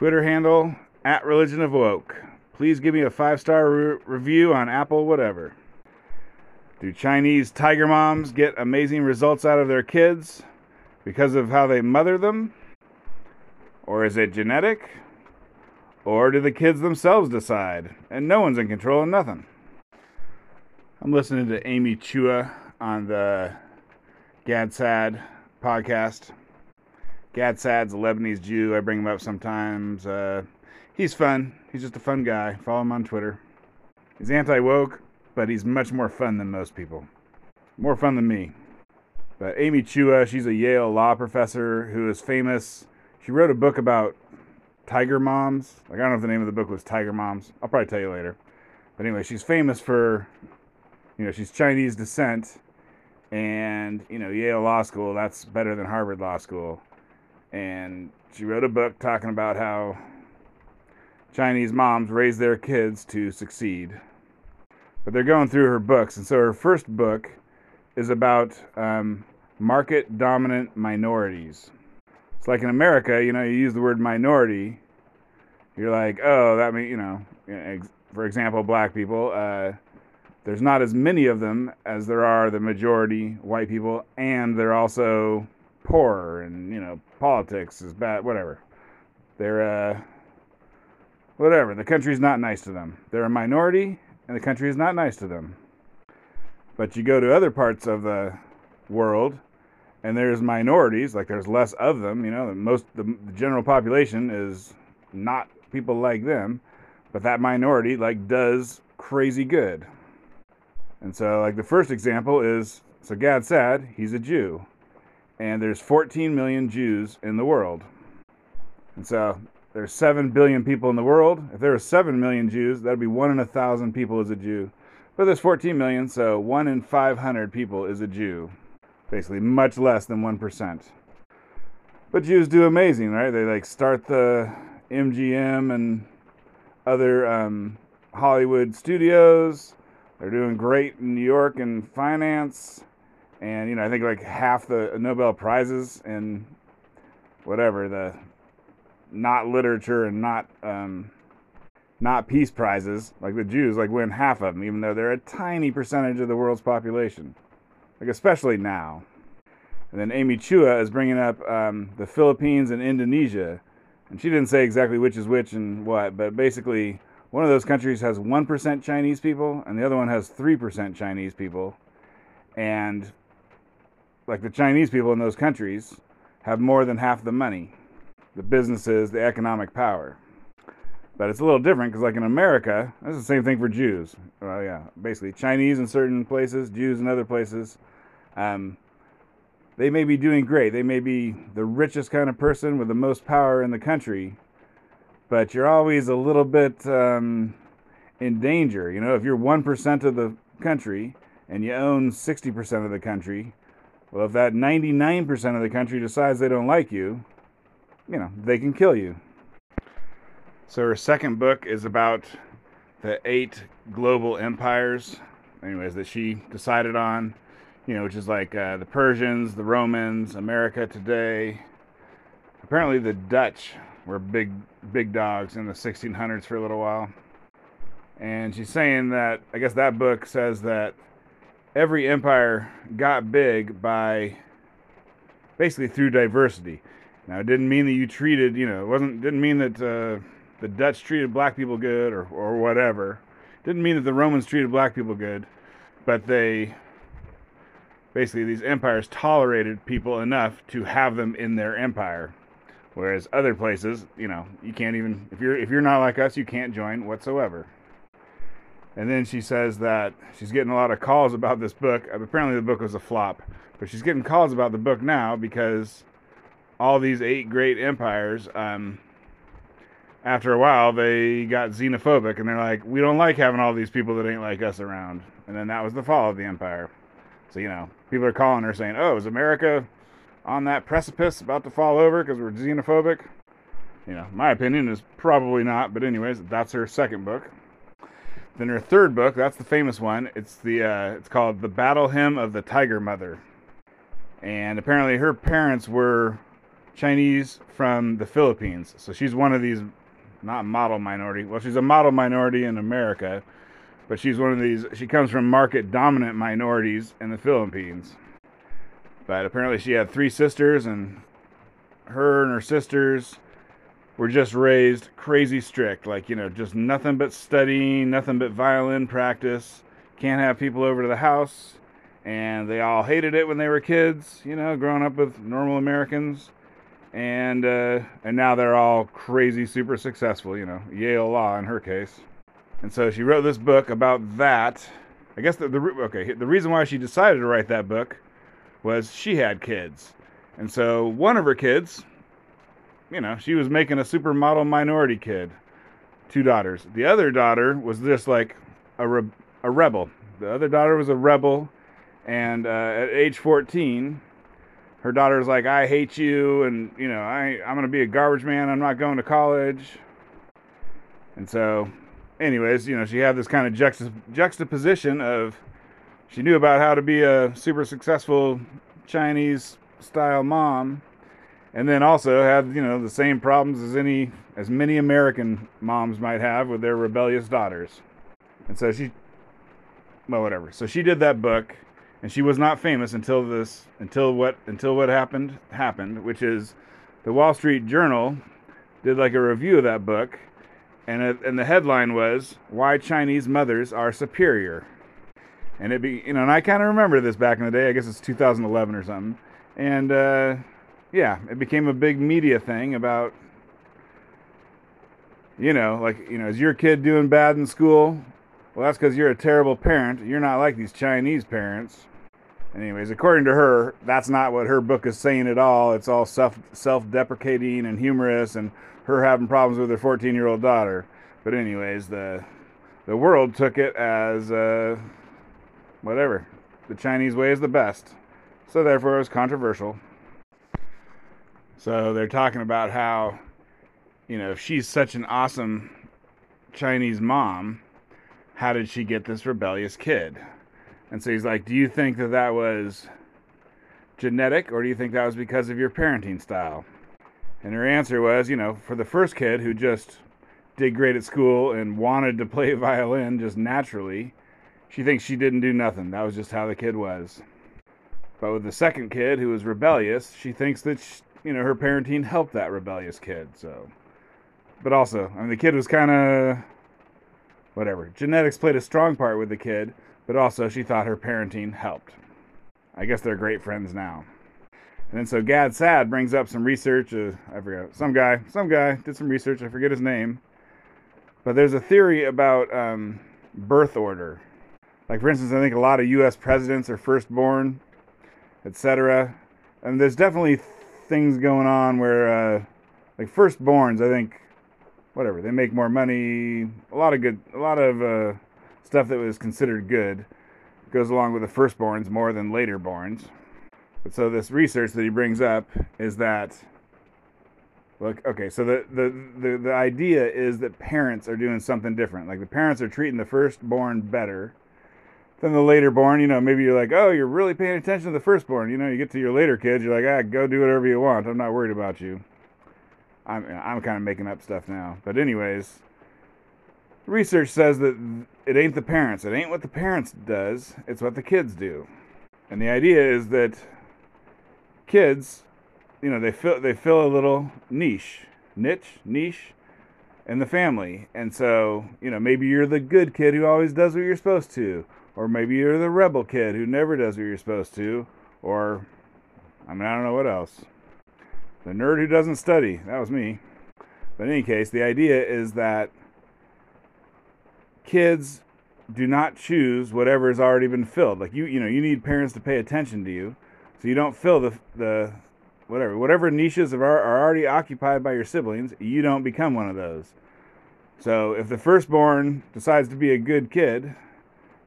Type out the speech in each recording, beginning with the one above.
Twitter handle at Religion of Woke. Please give me a five star re- review on Apple, whatever. Do Chinese tiger moms get amazing results out of their kids because of how they mother them? Or is it genetic? Or do the kids themselves decide and no one's in control of nothing? I'm listening to Amy Chua on the Gad Saad podcast. Gad Saad's a Lebanese Jew. I bring him up sometimes. Uh, he's fun. He's just a fun guy. Follow him on Twitter. He's anti woke, but he's much more fun than most people. More fun than me. But Amy Chua, she's a Yale law professor who is famous. She wrote a book about tiger moms. Like I don't know if the name of the book was Tiger Moms. I'll probably tell you later. But anyway, she's famous for you know, she's Chinese descent and, you know, Yale Law School, that's better than Harvard Law School and she wrote a book talking about how Chinese moms raise their kids to succeed. But they're going through her books, and so her first book is about um, market dominant minorities. It's like in America, you know, you use the word minority, you're like, oh, that means, you know, for example, black people. Uh, there's not as many of them as there are the majority white people, and they're also poor and you know politics is bad whatever. They're uh whatever. The country's not nice to them. They're a minority and the country is not nice to them. But you go to other parts of the world and there's minorities like there's less of them you know the most the, general population is not people like them but that minority like does crazy good. And so like the first example is so Gad Saad he's a Jew and there's 14 million Jews in the world. And so there's 7 billion people in the world. If there were 7 million Jews, that'd be 1 in a 1,000 people is a Jew. But there's 14 million, so 1 in 500 people is a Jew. Basically, much less than 1%. But Jews do amazing, right? They like start the MGM and other um, Hollywood studios. They're doing great in New York in finance and you know I think like half the Nobel prizes and whatever the not literature and not um, not peace prizes like the Jews like win half of them even though they're a tiny percentage of the world's population. Like especially now. And then Amy Chua is bringing up um, the Philippines and Indonesia. And she didn't say exactly which is which and what but basically one of those countries has 1% Chinese people and the other one has 3% Chinese people. And like the Chinese people in those countries, have more than half the money, the businesses, the economic power. But it's a little different because, like in America, that's the same thing for Jews. Well, yeah, basically Chinese in certain places, Jews in other places. Um, they may be doing great. They may be the richest kind of person with the most power in the country, but you're always a little bit um, in danger. You know, if you're 1% of the country and you own 60% of the country, well, if that 99% of the country decides they don't like you, you know, they can kill you. So her second book is about the eight global empires, anyways, that she decided on, you know, which is like uh, the Persians, the Romans, America today. Apparently, the Dutch were big, big dogs in the 1600s for a little while. And she's saying that, I guess that book says that every empire got big by basically through diversity. Now, it didn't mean that you treated, you know, it wasn't didn't mean that uh, the Dutch treated black people good or or whatever. Didn't mean that the Romans treated black people good, but they basically these empires tolerated people enough to have them in their empire. Whereas other places, you know, you can't even if you're if you're not like us, you can't join whatsoever. And then she says that she's getting a lot of calls about this book. Apparently, the book was a flop, but she's getting calls about the book now because all these eight great empires, um, after a while, they got xenophobic and they're like, we don't like having all these people that ain't like us around. And then that was the fall of the empire. So, you know, people are calling her saying, oh, is America on that precipice about to fall over because we're xenophobic? You know, my opinion is probably not, but, anyways, that's her second book. Then her third book, that's the famous one. It's the uh, it's called The Battle Hymn of the Tiger Mother. And apparently her parents were Chinese from the Philippines. So she's one of these, not model minority. Well, she's a model minority in America, but she's one of these. She comes from market dominant minorities in the Philippines. But apparently, she had three sisters, and her and her sisters were just raised crazy strict. Like, you know, just nothing but studying, nothing but violin practice. Can't have people over to the house. And they all hated it when they were kids, you know, growing up with normal Americans. And uh, and now they're all crazy, super successful, you know, Yale Law in her case. And so she wrote this book about that. I guess the, the okay, the reason why she decided to write that book was she had kids. And so one of her kids, you know, she was making a supermodel minority kid, two daughters. The other daughter was just like a, re- a rebel. The other daughter was a rebel, and uh, at age 14, her daughter's like, "I hate you," and you know, I I'm gonna be a garbage man. I'm not going to college. And so, anyways, you know, she had this kind of juxtap- juxtaposition of she knew about how to be a super successful Chinese style mom and then also had you know the same problems as any as many American moms might have with their rebellious daughters. And so she well whatever. So she did that book and she was not famous until this until what until what happened happened, which is the Wall Street Journal did like a review of that book and it, and the headline was why Chinese mothers are superior. And it be you know and I kind of remember this back in the day. I guess it's 2011 or something. And uh yeah, it became a big media thing about, you know, like, you know, is your kid doing bad in school? Well, that's because you're a terrible parent. You're not like these Chinese parents. Anyways, according to her, that's not what her book is saying at all. It's all self self deprecating and humorous, and her having problems with her 14 year old daughter. But anyways, the the world took it as uh, whatever. The Chinese way is the best, so therefore it was controversial. So they're talking about how, you know, if she's such an awesome Chinese mom, how did she get this rebellious kid? And so he's like, Do you think that that was genetic, or do you think that was because of your parenting style? And her answer was, you know, for the first kid who just did great at school and wanted to play violin just naturally, she thinks she didn't do nothing. That was just how the kid was. But with the second kid who was rebellious, she thinks that you know, her parenting helped that rebellious kid. So, but also, I mean, the kid was kind of whatever. Genetics played a strong part with the kid, but also she thought her parenting helped. I guess they're great friends now. And then so Gad Saad brings up some research. Uh, I forget some guy, some guy did some research. I forget his name, but there's a theory about um, birth order. Like for instance, I think a lot of U.S. presidents are firstborn, etc. And there's definitely things going on where, uh, like firstborns, I think, whatever they make more money. A lot of good, a lot of uh, stuff that was considered good goes along with the firstborns more than laterborns. But so this research that he brings up is that look okay so the, the the the idea is that parents are doing something different like the parents are treating the firstborn better then the later born, you know, maybe you're like, oh, you're really paying attention to the firstborn. You know, you get to your later kids, you're like, ah, go do whatever you want. I'm not worried about you. I'm I'm kind of making up stuff now, but anyways, research says that it ain't the parents. It ain't what the parents does. It's what the kids do. And the idea is that kids, you know, they fill they fill a little niche, niche, niche in the family. And so, you know, maybe you're the good kid who always does what you're supposed to or maybe you're the rebel kid who never does what you're supposed to. Or, I mean, I don't know what else. The nerd who doesn't study. That was me. But in any case, the idea is that kids do not choose whatever has already been filled. Like you, you know, you need parents to pay attention to you, so you don't fill the the whatever whatever niches are, are already occupied by your siblings. You don't become one of those. So if the firstborn decides to be a good kid,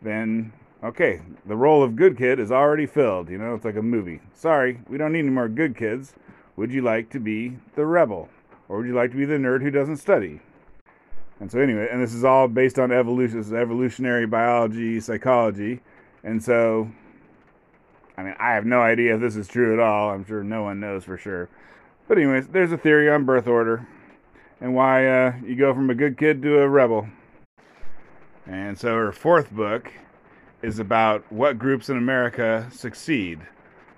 then okay, the role of good kid is already filled. You know, it's like a movie. Sorry, we don't need any more good kids. Would you like to be the rebel? Or would you like to be the nerd who doesn't study? And so, anyway, and this is all based on evolution, this is evolutionary biology, psychology. And so, I mean, I have no idea if this is true at all. I'm sure no one knows for sure. But anyways, there's a theory on birth order and why uh, you go from a good kid to a rebel. And so her fourth book is about what groups in America succeed.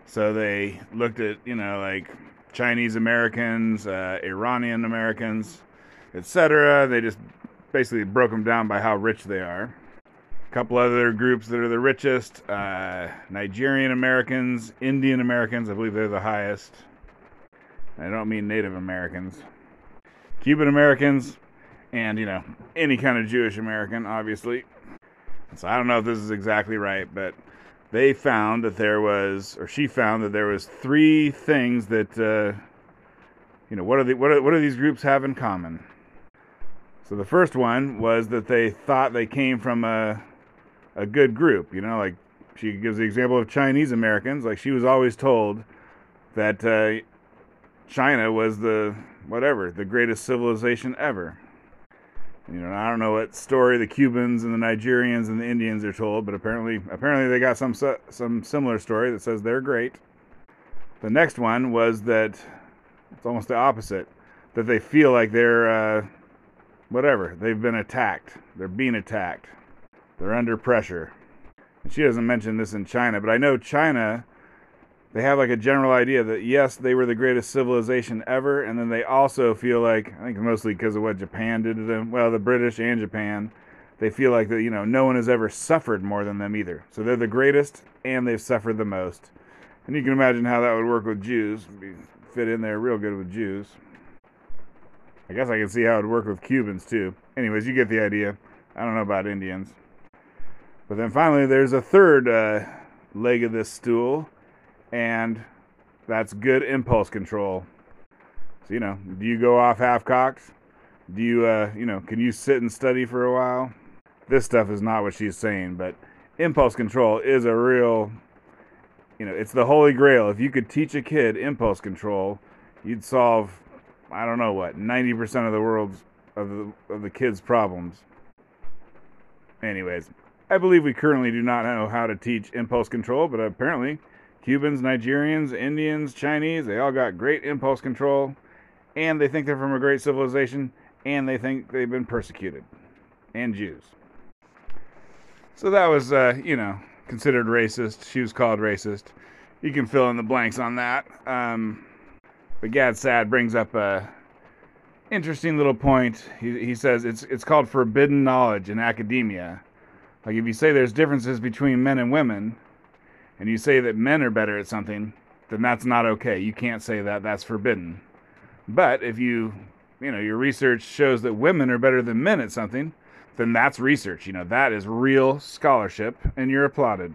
So they looked at, you know, like Chinese Americans, uh, Iranian Americans, etc. They just basically broke them down by how rich they are. A couple other groups that are the richest uh, Nigerian Americans, Indian Americans, I believe they're the highest. I don't mean Native Americans. Cuban Americans, and, you know, any kind of Jewish American, obviously. So I don't know if this is exactly right, but they found that there was, or she found that there was three things that, uh, you know, what are the what are, what do these groups have in common? So the first one was that they thought they came from a a good group. You know, like she gives the example of Chinese Americans. Like she was always told that uh, China was the whatever the greatest civilization ever. You know, I don't know what story the Cubans and the Nigerians and the Indians are told, but apparently, apparently they got some some similar story that says they're great. The next one was that it's almost the opposite, that they feel like they're uh, whatever they've been attacked, they're being attacked, they're under pressure. And she doesn't mention this in China, but I know China they have like a general idea that yes, they were the greatest civilization ever, and then they also feel like I think mostly because of what Japan did to them. Well, the British and Japan, they feel like that you know no one has ever suffered more than them either. So they're the greatest, and they've suffered the most. And you can imagine how that would work with Jews. Fit in there real good with Jews. I guess I can see how it would work with Cubans too. Anyways, you get the idea. I don't know about Indians. But then finally, there's a third uh, leg of this stool and that's good impulse control. So, you know, do you go off half cocked? Do you, uh, you know, can you sit and study for a while? This stuff is not what she's saying, but impulse control is a real, you know, it's the holy grail. If you could teach a kid impulse control, you'd solve, I don't know what, 90% of the world's, of the, of the kids' problems. Anyways, I believe we currently do not know how to teach impulse control, but apparently Cubans, Nigerians, Indians, Chinese, they all got great impulse control, and they think they're from a great civilization, and they think they've been persecuted, and Jews. So that was, uh, you know, considered racist. She was called racist. You can fill in the blanks on that. Um, but Gad Saad brings up a interesting little point. He, he says it's it's called forbidden knowledge in academia. Like if you say there's differences between men and women, and you say that men are better at something, then that's not okay. You can't say that. That's forbidden. But if you, you know, your research shows that women are better than men at something, then that's research. You know, that is real scholarship, and you're applauded.